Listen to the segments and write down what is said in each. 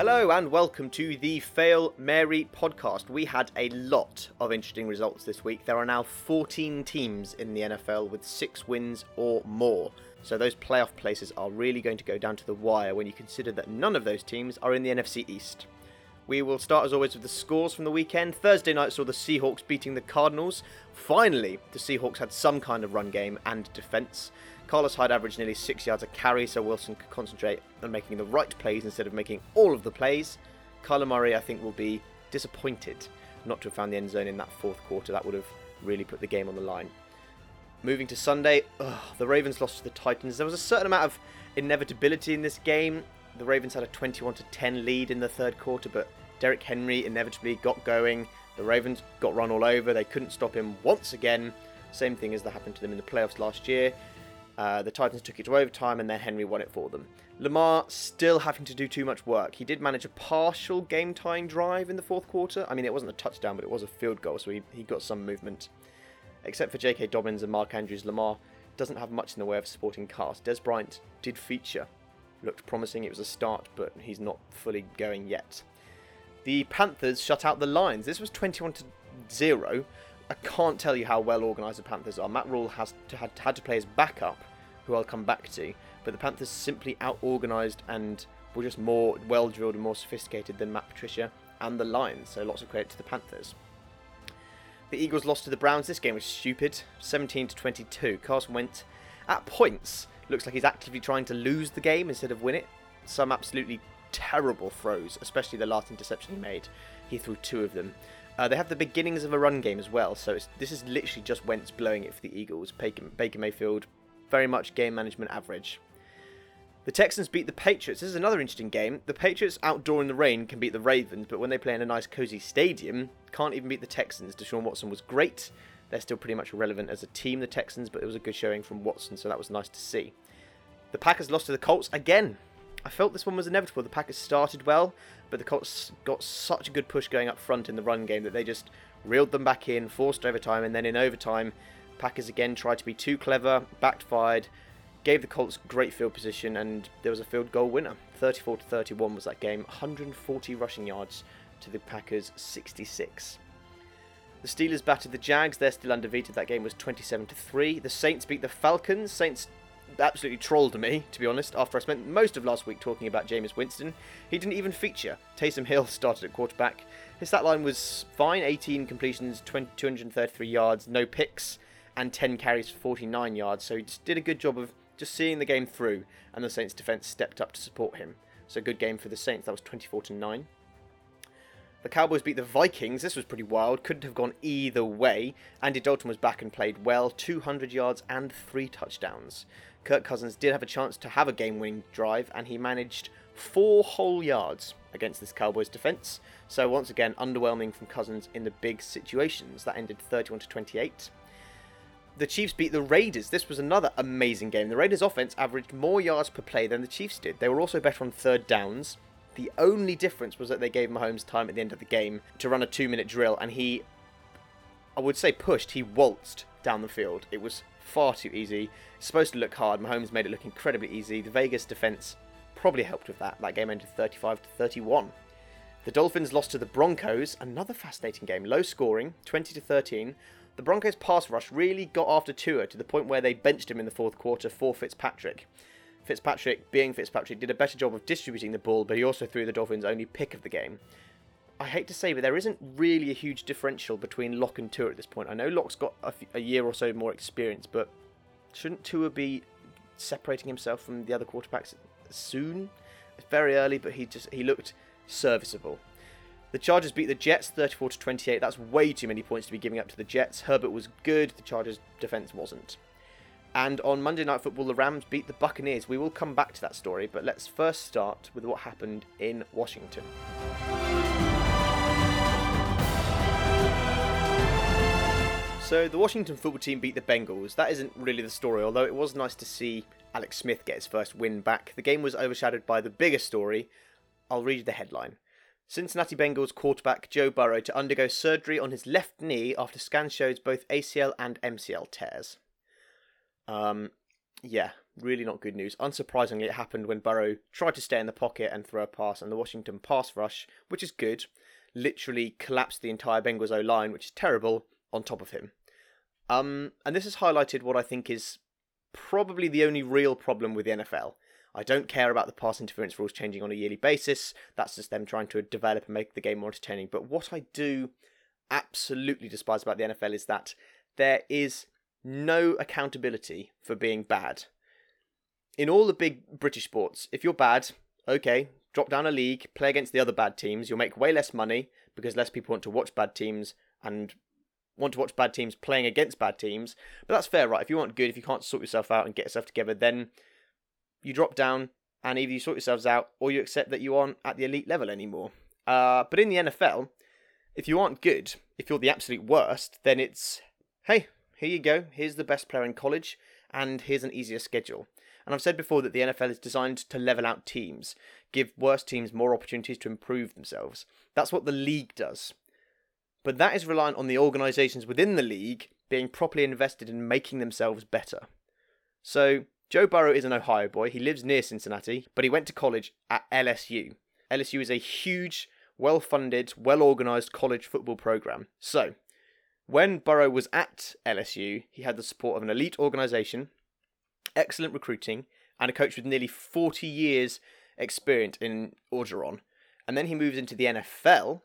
Hello and welcome to the Fail Mary podcast. We had a lot of interesting results this week. There are now 14 teams in the NFL with six wins or more. So those playoff places are really going to go down to the wire when you consider that none of those teams are in the NFC East. We will start as always with the scores from the weekend. Thursday night saw the Seahawks beating the Cardinals. Finally, the Seahawks had some kind of run game and defense. Carlos Hyde averaged nearly six yards a carry, so Wilson could concentrate on making the right plays instead of making all of the plays. Kyler Murray, I think, will be disappointed not to have found the end zone in that fourth quarter. That would have really put the game on the line. Moving to Sunday, ugh, the Ravens lost to the Titans. There was a certain amount of inevitability in this game. The Ravens had a 21 to 10 lead in the third quarter, but Derrick Henry inevitably got going. The Ravens got run all over. They couldn't stop him once again. Same thing as that happened to them in the playoffs last year. Uh, the Titans took it to overtime and then Henry won it for them. Lamar still having to do too much work. He did manage a partial game tying drive in the fourth quarter. I mean, it wasn't a touchdown, but it was a field goal, so he, he got some movement. Except for J.K. Dobbins and Mark Andrews, Lamar doesn't have much in the way of supporting cast. Dez Bryant did feature. Looked promising, it was a start, but he's not fully going yet. The Panthers shut out the Lions. This was 21 to 0. I can't tell you how well organised the Panthers are. Matt Rhule has to, had, had to play his backup who I'll come back to. But the Panthers simply out organised and were just more well drilled and more sophisticated than Matt Patricia and the Lions. So lots of credit to the Panthers. The Eagles lost to the Browns. This game was stupid, 17 to 22. Carson Wentz, at points, looks like he's actively trying to lose the game instead of win it. Some absolutely terrible throws, especially the last interception he made. He threw two of them. Uh, they have the beginnings of a run game as well, so this is literally just Wentz blowing it for the Eagles. Baker, Baker Mayfield very much game management average. The Texans beat the Patriots. This is another interesting game. The Patriots outdoor in the rain can beat the Ravens, but when they play in a nice cozy stadium, can't even beat the Texans. Deshaun Watson was great. They're still pretty much relevant as a team, the Texans, but it was a good showing from Watson, so that was nice to see. The Packers lost to the Colts again. I felt this one was inevitable. The Packers started well, but the Colts got such a good push going up front in the run game that they just reeled them back in, forced overtime, and then in overtime, Packers again tried to be too clever, backfired, gave the Colts great field position, and there was a field goal winner. 34 to 31 was that game. 140 rushing yards to the Packers 66. The Steelers battered the Jags. They're still undefeated. That game was 27 to 3. The Saints beat the Falcons. Saints absolutely trolled me, to be honest, after I spent most of last week talking about Jameis Winston. He didn't even feature. Taysom Hill started at quarterback. His stat line was fine 18 completions, 20, 233 yards, no picks and 10 carries for 49 yards. So he just did a good job of just seeing the game through, and the Saints defense stepped up to support him. So good game for the Saints. That was 24 to 9. The Cowboys beat the Vikings. This was pretty wild. Couldn't have gone either way. Andy Dalton was back and played well. 200 yards and three touchdowns. Kirk Cousins did have a chance to have a game winning drive, and he managed four whole yards against this Cowboys defense. So once again, underwhelming from Cousins in the big situations. That ended 31 to 28 the Chiefs beat the Raiders. This was another amazing game. The Raiders' offense averaged more yards per play than the Chiefs did. They were also better on third downs. The only difference was that they gave Mahomes time at the end of the game to run a two minute drill, and he, I would say, pushed, he waltzed down the field. It was far too easy. It's supposed to look hard. Mahomes made it look incredibly easy. The Vegas defense probably helped with that. That game ended 35 to 31. The Dolphins lost to the Broncos. Another fascinating game. Low scoring, 20 to 13. The Broncos' pass rush really got after Tua to the point where they benched him in the fourth quarter for Fitzpatrick. Fitzpatrick, being Fitzpatrick, did a better job of distributing the ball, but he also threw the Dolphins' only pick of the game. I hate to say, but there isn't really a huge differential between Lock and Tua at this point. I know Lock's got a, f- a year or so more experience, but shouldn't Tua be separating himself from the other quarterbacks soon? It's very early, but he just he looked serviceable. The Chargers beat the Jets 34 to 28. That's way too many points to be giving up to the Jets. Herbert was good, the Chargers defense wasn't. And on Monday Night Football, the Rams beat the Buccaneers. We will come back to that story, but let's first start with what happened in Washington. So the Washington football team beat the Bengals. That isn't really the story, although it was nice to see Alex Smith get his first win back. The game was overshadowed by the bigger story. I'll read the headline. Cincinnati Bengals quarterback Joe Burrow to undergo surgery on his left knee after scans shows both ACL and MCL tears. Um, yeah, Really not good news. Unsurprisingly, it happened when Burrow tried to stay in the pocket and throw a pass, and the Washington pass rush, which is good, literally collapsed the entire Bengals O line, which is terrible, on top of him. Um, and this has highlighted what I think is probably the only real problem with the NFL. I don't care about the pass interference rules changing on a yearly basis. That's just them trying to develop and make the game more entertaining. But what I do absolutely despise about the NFL is that there is no accountability for being bad. In all the big British sports, if you're bad, okay, drop down a league, play against the other bad teams. You'll make way less money because less people want to watch bad teams and want to watch bad teams playing against bad teams. But that's fair, right? If you want good, if you can't sort yourself out and get yourself together, then you drop down and either you sort yourselves out or you accept that you aren't at the elite level anymore. Uh, but in the NFL, if you aren't good, if you're the absolute worst, then it's hey, here you go, here's the best player in college, and here's an easier schedule. And I've said before that the NFL is designed to level out teams, give worse teams more opportunities to improve themselves. That's what the league does. But that is reliant on the organisations within the league being properly invested in making themselves better. So, Joe Burrow is an Ohio boy. He lives near Cincinnati, but he went to college at LSU. LSU is a huge, well funded, well organised college football program. So, when Burrow was at LSU, he had the support of an elite organisation, excellent recruiting, and a coach with nearly 40 years' experience in Orgeron. And then he moves into the NFL,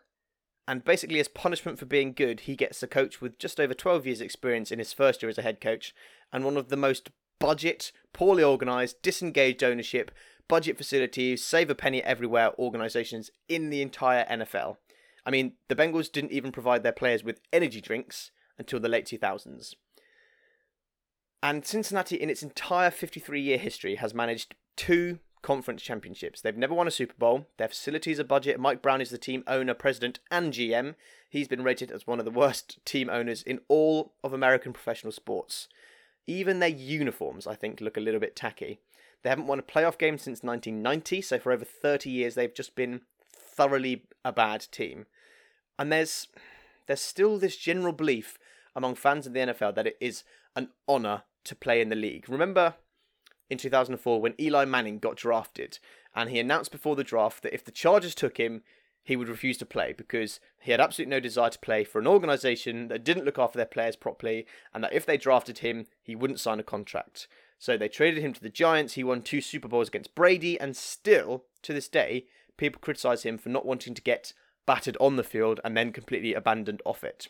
and basically, as punishment for being good, he gets a coach with just over 12 years' experience in his first year as a head coach, and one of the most budget, poorly organised, disengaged ownership, budget facilities, save a penny everywhere organisations in the entire NFL. I mean, the Bengals didn't even provide their players with energy drinks until the late 2000s. And Cincinnati, in its entire 53 year history, has managed two conference championships. They've never won a Super Bowl. Their facilities are budget. Mike Brown is the team owner, president, and GM. He's been rated as one of the worst team owners in all of American professional sports. Even their uniforms, I think, look a little bit tacky. They haven't won a playoff game since 1990, so for over 30 years, they've just been thoroughly a bad team. And there's there's still this general belief among fans of the NFL that it is an honour to play in the league. Remember in 2004 when Eli Manning got drafted and he announced before the draft that if the Chargers took him, he would refuse to play because he had absolutely no desire to play for an organisation that didn't look after their players properly and that if they drafted him, he wouldn't sign a contract. So they traded him to the Giants. He won two Super Bowls against Brady, and still, to this day, people criticise him for not wanting to get battered on the field and then completely abandoned off it.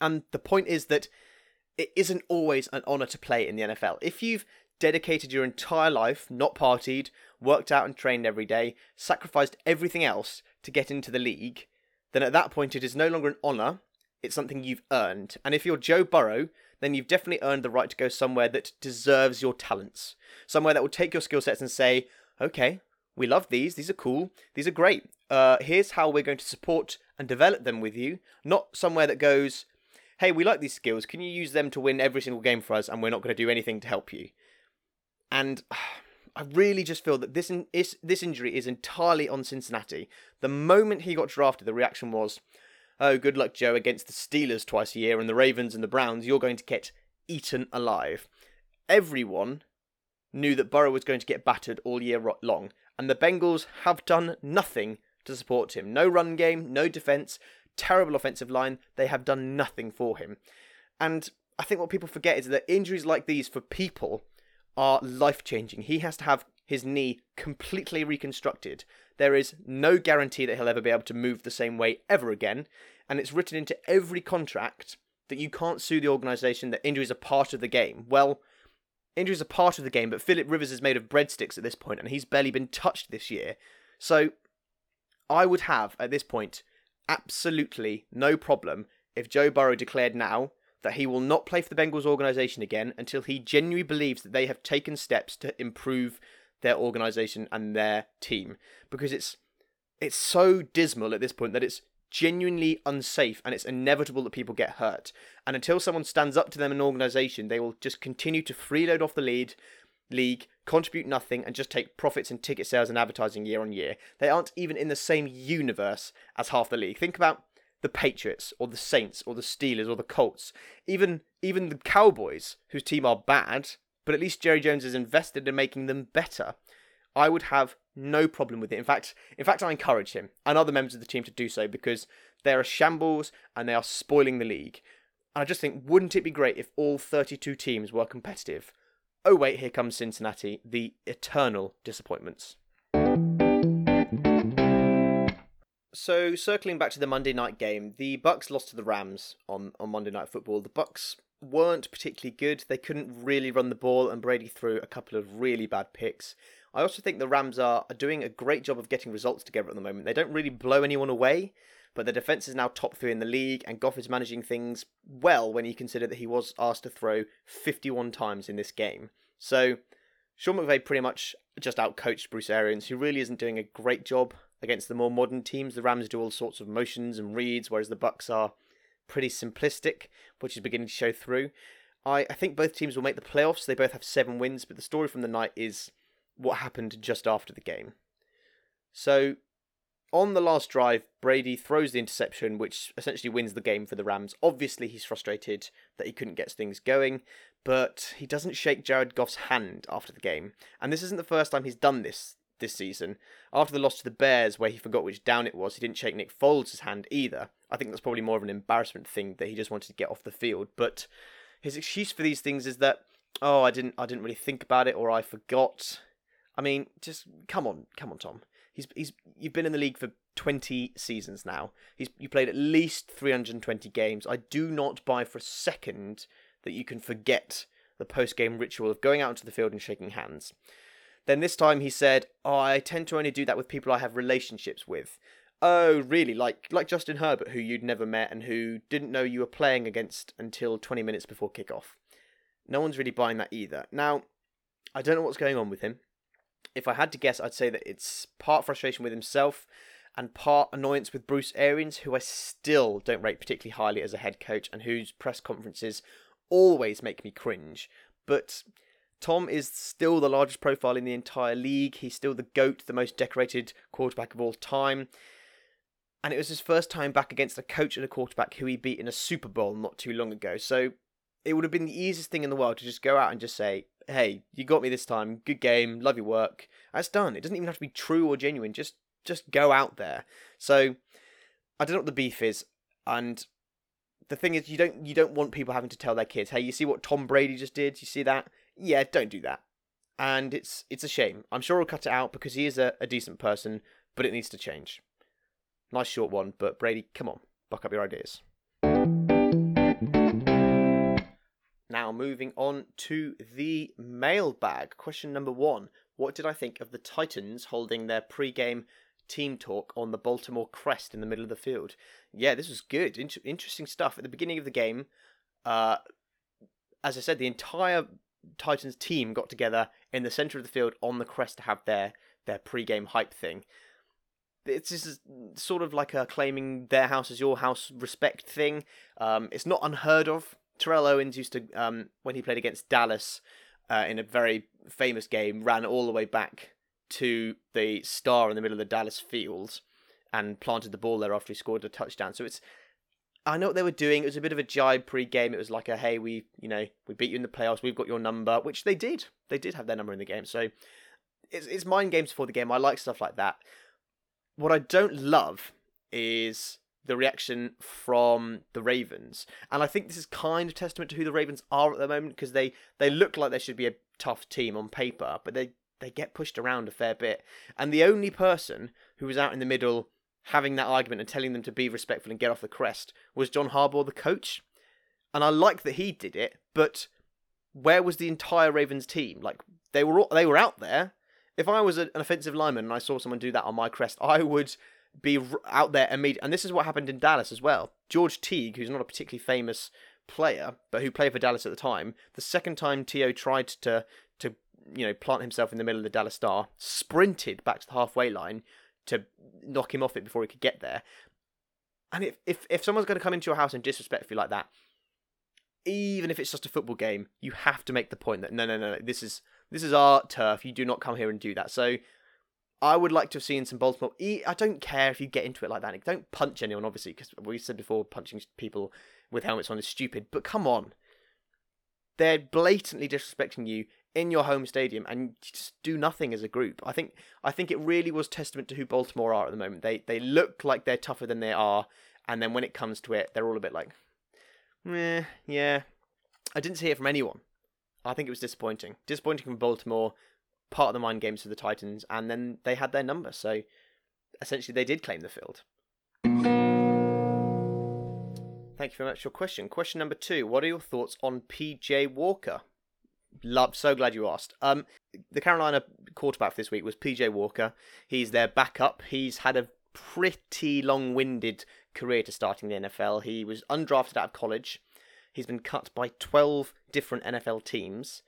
And the point is that it isn't always an honour to play in the NFL. If you've dedicated your entire life, not partied, worked out and trained every day, sacrificed everything else to get into the league, then at that point it is no longer an honour, it's something you've earned. And if you're Joe Burrow, then you've definitely earned the right to go somewhere that deserves your talents. Somewhere that will take your skill sets and say, okay, we love these, these are cool, these are great. Uh, here's how we're going to support and develop them with you. Not somewhere that goes, hey, we like these skills, can you use them to win every single game for us and we're not going to do anything to help you? And I really just feel that this in, is, this injury is entirely on Cincinnati. The moment he got drafted, the reaction was, "Oh, good luck, Joe, against the Steelers twice a year and the Ravens and the Browns. You're going to get eaten alive." Everyone knew that Burrow was going to get battered all year long, and the Bengals have done nothing to support him. No run game, no defense, terrible offensive line. They have done nothing for him. And I think what people forget is that injuries like these for people are life changing. He has to have his knee completely reconstructed. There is no guarantee that he'll ever be able to move the same way ever again. And it's written into every contract that you can't sue the organisation that injuries are part of the game. Well, injuries are part of the game, but Philip Rivers is made of breadsticks at this point, and he's barely been touched this year. So I would have, at this point, absolutely no problem if Joe Burrow declared now that he will not play for the Bengals organization again until he genuinely believes that they have taken steps to improve their organization and their team because it's it's so dismal at this point that it's genuinely unsafe and it's inevitable that people get hurt. And until someone stands up to them in an organization, they will just continue to freeload off the lead league, contribute nothing, and just take profits in ticket sales and advertising year on year. They aren't even in the same universe as half the league. Think about the Patriots or the Saints or the Steelers or the Colts, even even the Cowboys, whose team are bad but at least Jerry Jones is invested in making them better. I would have no problem with it. In fact, in fact, I encourage him and other members of the team to do so because they're a shambles and they are spoiling the league. And I just think, wouldn't it be great if all 32 teams were competitive? Oh wait, here comes Cincinnati, the eternal disappointments. So circling back to the Monday night game, the Bucks lost to the Rams on, on Monday Night Football. The Bucks weren't particularly good. They couldn't really run the ball, and Brady threw a couple of really bad picks. I also think the Rams are, are doing a great job of getting results together at the moment. They don't really blow anyone away, but the defense is now top three in the league, and Goff is managing things well when you consider that he was asked to throw 51 times in this game. So Sean McVay pretty much just outcoached Bruce Arians, who really isn't doing a great job against the more modern teams. The Rams do all sorts of motions and reads, whereas the Bucks are pretty simplistic, which is beginning to show through. I, I think both teams will make the playoffs. They both have seven wins, but the story from the night is what happened just after the game. So, on the last drive, Brady throws the interception, which essentially wins the game for the Rams. Obviously, he's frustrated that he couldn't get things going, but he doesn't shake Jared Goff's hand after the game. And this isn't the first time he's done this this season. After the loss to the Bears, where he forgot which down it was, he didn't shake Nick Foles' hand either. I think that's probably more of an embarrassment thing that he just wanted to get off the field. But his excuse for these things is that, oh, I didn't, I didn't really think about it, or I forgot. I mean, just come on, come on, Tom. He's he's you've been in the league for 20 seasons now. He's you played at least 320 games. I do not buy for a second that you can forget the post-game ritual of going out into the field and shaking hands. Then this time he said, "Oh, I tend to only do that with people I have relationships with." Oh, really? Like like Justin Herbert, who you'd never met and who didn't know you were playing against until 20 minutes before kickoff. No one's really buying that either. Now, I don't know what's going on with him. If I had to guess, I'd say that it's part frustration with himself and part annoyance with Bruce Arians, who I still don't rate particularly highly as a head coach and whose press conferences always make me cringe. But Tom is still the largest profile in the entire league. He's still the GOAT, the most decorated quarterback of all time. And it was his first time back against a coach and a quarterback who he beat in a Super Bowl not too long ago. So it would have been the easiest thing in the world to just go out and just say, hey, you got me this time. Good game. Love your work. That's done. It doesn't even have to be true or genuine. Just just go out there. So I don't know what the beef is. And the thing is you don't you don't want people having to tell their kids, hey, you see what Tom Brady just did? You see that? yeah, don't do that. And it's it's a shame. I'm sure he'll cut it out because he is a, a decent person, but it needs to change. Nice short one, but Brady, come on, buck up your ideas. Now, moving on to the mailbag. Question number one What did I think of the Titans holding their pre game team talk on the Baltimore crest in the middle of the field? Yeah, this was good. In- interesting stuff. At the beginning of the game, uh, as I said, the entire Titans team got together in the center of the field on the crest to have their their pre-game hype thing. It's just sort of like a claiming their house is your house respect thing. Um, it's not unheard of. Terrell Owens used to, um, when he played against Dallas uh, in a very famous game, ran all the way back to the star in the middle of the Dallas field and planted the ball there after he scored a touchdown. So it's I know what they were doing. It was a bit of a jibe pre-game. It was like a hey, we you know we beat you in the playoffs. We've got your number, which they did. They did have their number in the game. So it's it's mind games before the game. I like stuff like that. What I don't love is the reaction from the Ravens, and I think this is kind of testament to who the Ravens are at the moment because they they look like they should be a tough team on paper, but they they get pushed around a fair bit. And the only person who was out in the middle having that argument and telling them to be respectful and get off the crest was John Harbaugh, the coach. And I like that he did it, but where was the entire Ravens team? Like they were all, they were out there. If I was an offensive lineman and I saw someone do that on my crest, I would be out there immediately. And this is what happened in Dallas as well. George Teague, who's not a particularly famous player, but who played for Dallas at the time, the second time T.O. tried to to you know plant himself in the middle of the Dallas Star, sprinted back to the halfway line, to knock him off it before he could get there. And if if, if someone's going to come into your house and disrespect you like that, even if it's just a football game, you have to make the point that no, no, no, no this is this is our turf. You do not come here and do that. So I would like to have seen some Baltimore. I don't care if you get into it like that. Don't punch anyone, obviously, because we said before punching people with helmets on is stupid. But come on, they're blatantly disrespecting you in your home stadium and just do nothing as a group. I think I think it really was testament to who Baltimore are at the moment. They they look like they're tougher than they are, and then when it comes to it, they're all a bit like, eh, yeah. I didn't see it from anyone. I think it was disappointing. Disappointing from Baltimore, part of the mind games for the Titans, and then they had their number. So essentially, they did claim the field. Thank you very much for your question. Question number two What are your thoughts on PJ Walker? Love, so glad you asked. Um, the Carolina quarterback for this week was PJ Walker. He's their backup. He's had a pretty long winded career to starting the NFL. He was undrafted out of college. He's been cut by 12 different NFL teams.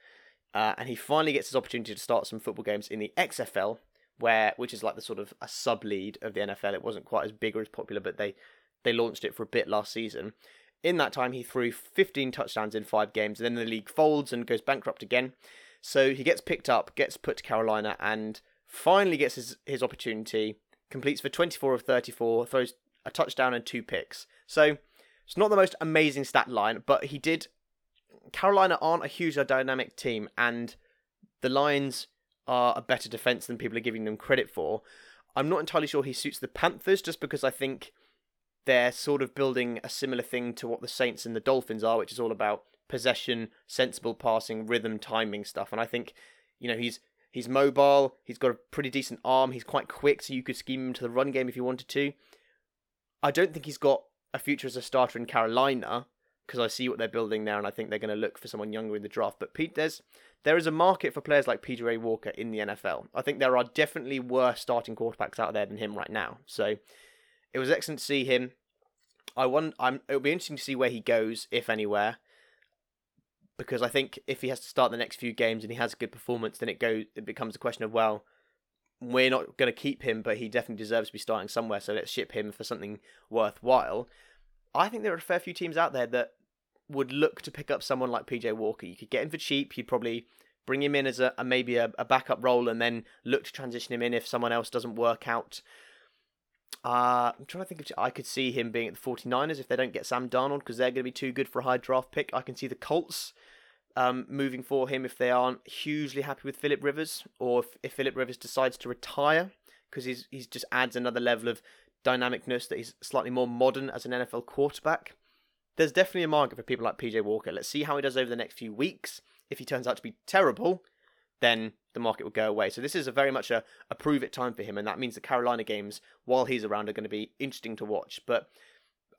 Uh, and he finally gets his opportunity to start some football games in the XFL, where which is like the sort of a sub lead of the NFL. It wasn't quite as big or as popular, but they they launched it for a bit last season. In that time, he threw 15 touchdowns in five games, and then the league folds and goes bankrupt again. So he gets picked up, gets put to Carolina, and finally gets his, his opportunity. Completes for 24 of 34, throws a touchdown and two picks. So it's not the most amazing stat line, but he did. Carolina aren't a hugely dynamic team, and the Lions are a better defense than people are giving them credit for. I'm not entirely sure he suits the Panthers just because I think they're sort of building a similar thing to what the Saints and the Dolphins are, which is all about possession, sensible passing, rhythm, timing stuff. And I think, you know, he's he's mobile, he's got a pretty decent arm, he's quite quick, so you could scheme him to the run game if you wanted to. I don't think he's got a future as a starter in Carolina because I see what they're building there, and I think they're going to look for someone younger in the draft. But Pete, there's there is a market for players like PJ A. Walker in the NFL. I think there are definitely worse starting quarterbacks out there than him right now. So it was excellent to see him. I want. I'm. It'll be interesting to see where he goes, if anywhere. Because I think if he has to start the next few games and he has a good performance, then it goes. It becomes a question of well, we're not going to keep him, but he definitely deserves to be starting somewhere. So let's ship him for something worthwhile. I think there are a fair few teams out there that would look to pick up someone like PJ Walker. You could get him for cheap. You'd probably bring him in as a, a maybe a, a, backup role and then look to transition him in if someone else doesn't work out. Uh, I'm trying to think of. I could see him being at the 49ers if they don't get Sam Darnold because they're going to be too good for a high draft pick. I can see the Colts um, moving for him if they aren't hugely happy with Philip Rivers or if, if Philip Rivers decides to retire because he's he's just adds another level of dynamicness that he's slightly more modern as an NFL quarterback. There's definitely a market for people like PJ Walker. Let's see how he does over the next few weeks. If he turns out to be terrible, then the market will go away. So this is a very much a, a prove it time for him, and that means the Carolina games, while he's around, are going to be interesting to watch. But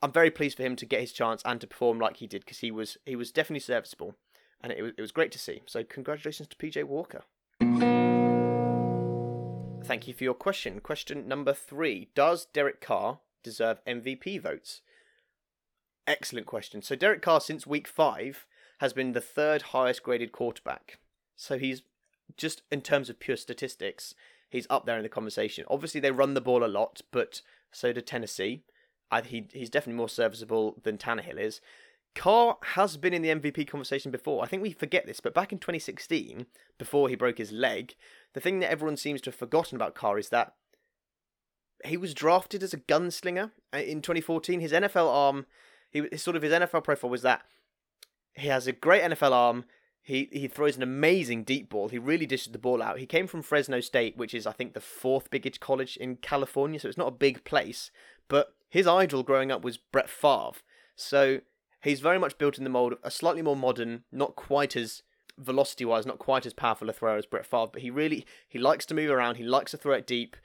I'm very pleased for him to get his chance and to perform like he did because he was he was definitely serviceable, and it was it was great to see. So congratulations to PJ Walker. Thank you for your question. Question number three: Does Derek Carr deserve MVP votes? Excellent question. So Derek Carr, since week five, has been the third highest graded quarterback. So he's just in terms of pure statistics, he's up there in the conversation. Obviously, they run the ball a lot, but so do Tennessee. I, he he's definitely more serviceable than Tannehill is. Carr has been in the MVP conversation before. I think we forget this, but back in 2016, before he broke his leg, the thing that everyone seems to have forgotten about Carr is that he was drafted as a gunslinger uh, in 2014. His NFL arm, he sort of his NFL profile was that he has a great NFL arm. He he throws an amazing deep ball. He really dishes the ball out. He came from Fresno State, which is I think the fourth biggest college in California, so it's not a big place. But his idol growing up was Brett Favre. So he's very much built in the mold of a slightly more modern, not quite as velocity wise, not quite as powerful a thrower as Brett Favre, but he really he likes to move around, he likes to throw it deep,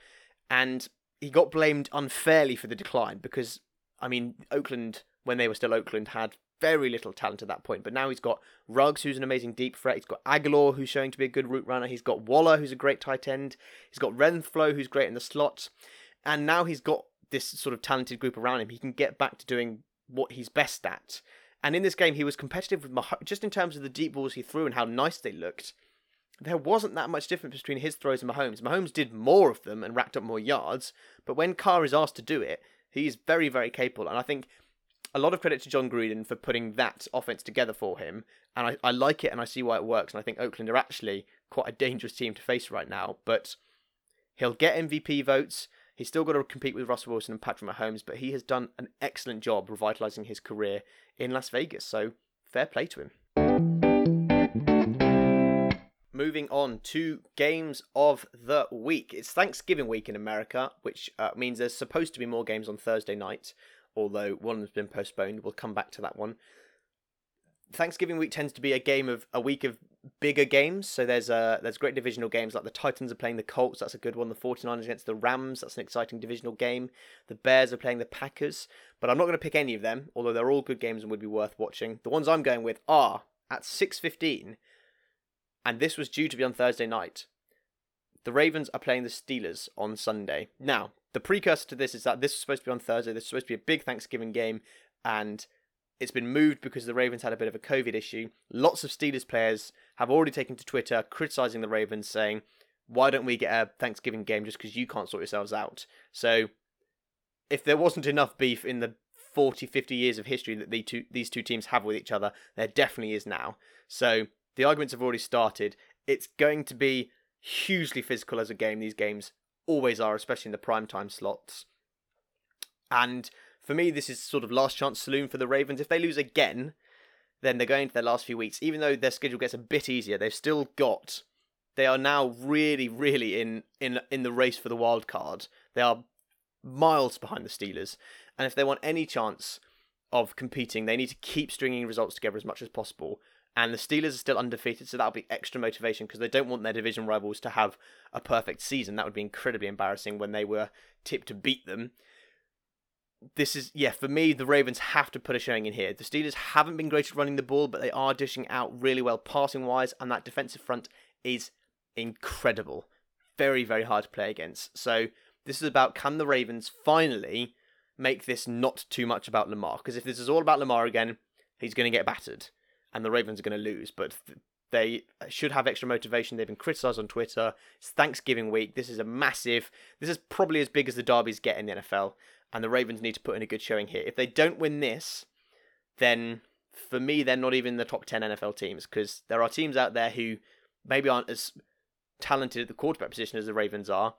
and he got blamed unfairly for the decline because I mean Oakland when they were still Oakland had very little talent at that point. But now he's got Ruggs, who's an amazing deep threat. He's got Agholor, who's showing to be a good route runner. He's got Waller, who's a great tight end. He's got Renfrow, who's great in the slot. And now he's got this sort of talented group around him. He can get back to doing what he's best at. And in this game, he was competitive with Mahomes, just in terms of the deep balls he threw and how nice they looked. There wasn't that much difference between his throws and Mahomes. Mahomes did more of them and racked up more yards, but when Carr is asked to do it, he's very, very capable. And I think a lot of credit to Jon Gruden for putting that offense together for him. And I, I like it and I see why it works. And I think Oakland are actually quite a dangerous team to face right now. But he'll get MVP votes. He's still got to compete with Russell Wilson and Patrick Mahomes, but he has done an excellent job revitalizing his career in Las Vegas. So fair play to him. moving on to games of the week. It's Thanksgiving week in America, which uh, means there's supposed to be more games on Thursday night, although one has been postponed. We'll come back to that one. Thanksgiving week tends to be a game of a week of bigger games. So there's uh there's great divisional games like the Titans are playing the Colts, that's a good one. The 49ers against the Rams, that's an exciting divisional game. The Bears are playing the Packers, but I'm not going to pick any of them, although they're all good games and would be worth watching. The ones I'm going with are at 6:15 and this was due to be on Thursday night. The Ravens are playing the Steelers on Sunday. Now, the precursor to this is that this was supposed to be on Thursday. This was supposed to be a big Thanksgiving game, and it's been moved because the Ravens had a bit of a COVID issue. Lots of Steelers players have already taken to Twitter criticizing the Ravens, saying, Why don't we get a Thanksgiving game just because you can't sort yourselves out? So, if there wasn't enough beef in the 40, 50 years of history that the two, these two teams have with each other, there definitely is now. So, the arguments have already started. It's going to be hugely physical as a game. These games always are, especially in the prime time slots. And for me, this is sort of last chance saloon for the Ravens. If they lose again, then they're going to their last few weeks. Even though their schedule gets a bit easier, they've still got. They are now really, really in in in the race for the wild card. They are miles behind the Steelers, and if they want any chance of competing, they need to keep stringing results together as much as possible and the Steelers are still undefeated, so that'll be extra motivation because they don't want their division rivals to have a perfect season. That would be incredibly embarrassing when they were tipped to beat them. This is, yeah, for me, the Ravens have to put a showing in here. The Steelers haven't been great at running the ball, but they are dishing out really well passing wise, and that defensive front is incredible. Very, very hard to play against. So, this is about can the Ravens finally make this not too much about Lamar? Because if this is all about Lamar again, he's going to get battered and the Ravens are going to lose. But they should have extra motivation. They've been criticised on Twitter. It's Thanksgiving week. This is a massive. This is probably as big as the derbies get in the NFL, and the Ravens need to put in a good showing here. If they don't win this, then for me they're not even the top ten NFL teams because there are teams out there who maybe aren't as talented at the quarterback position as the Ravens are,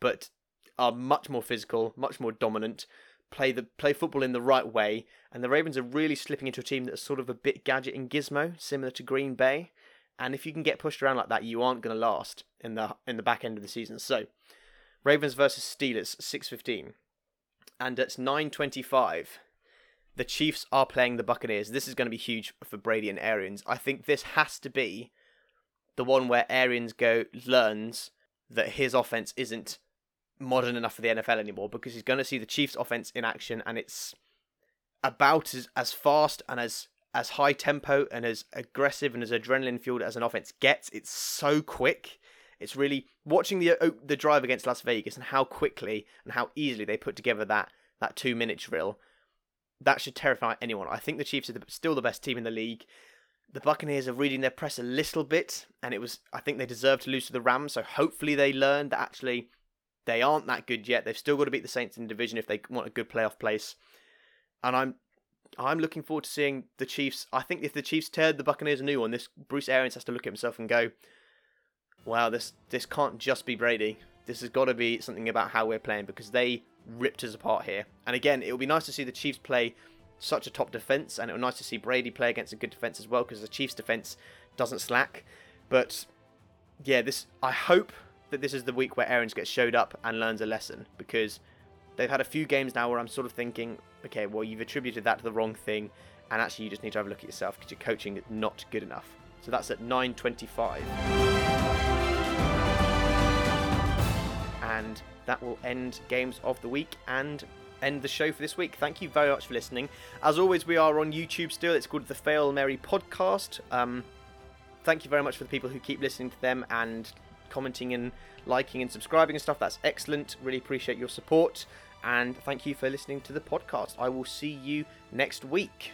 but are much more physical, much more dominant, play the play football in the right way, and the Ravens are really slipping into a team that's sort of a bit gadget and gizmo, similar to Green Bay. And if you can get pushed around like that, you aren't going to last in the in the back end of the season. So, Ravens versus Steelers, six fifteen, and it's nine twenty five. The Chiefs are playing the Buccaneers. This is going to be huge for Brady and Arians. I think this has to be the one where Arians go learns that his offense isn't modern enough for the NFL anymore because he's going to see the Chiefs' offense in action, and it's about as, as fast and as as high tempo and as aggressive and as adrenaline fueled as an offense gets. It's so quick. It's really watching the the drive against Las Vegas and how quickly and how easily they put together that that two minute drill. That should terrify anyone. I think the Chiefs are the, still the best team in the league. The Buccaneers are reading their press a little bit, and it was I think they deserve to lose to the Rams. So hopefully they learn that actually they aren't that good yet. They've still got to beat the Saints in the division if they want a good playoff place. And I'm I'm looking forward to seeing the Chiefs. I think if the Chiefs tear the Buccaneers a new one, this Bruce Arians has to look at himself and go, "Wow, this this can't just be Brady. This has got to be something about how we're playing because they ripped us apart here." And again, it would be nice to see the Chiefs play such a top defense, and it be nice to see Brady play against a good defense as well because the Chiefs' defense doesn't slack. But yeah, this I hope that this is the week where Arians gets showed up and learns a lesson because they've had a few games now where I'm sort of thinking, okay, well, you've attributed that to the wrong thing, and actually you just need to have a look at yourself because your coaching is not good enough. So that's at 9.25. And that will end Games of the Week and end the show for this week. Thank you very much for listening. As always, we are on YouTube still. It's called the Fail Mary Podcast. Um, thank you very much for the people who keep listening to them and commenting and liking and subscribing and stuff. That's excellent. Really appreciate your support. And thank you for listening to the podcast. I will see you next week.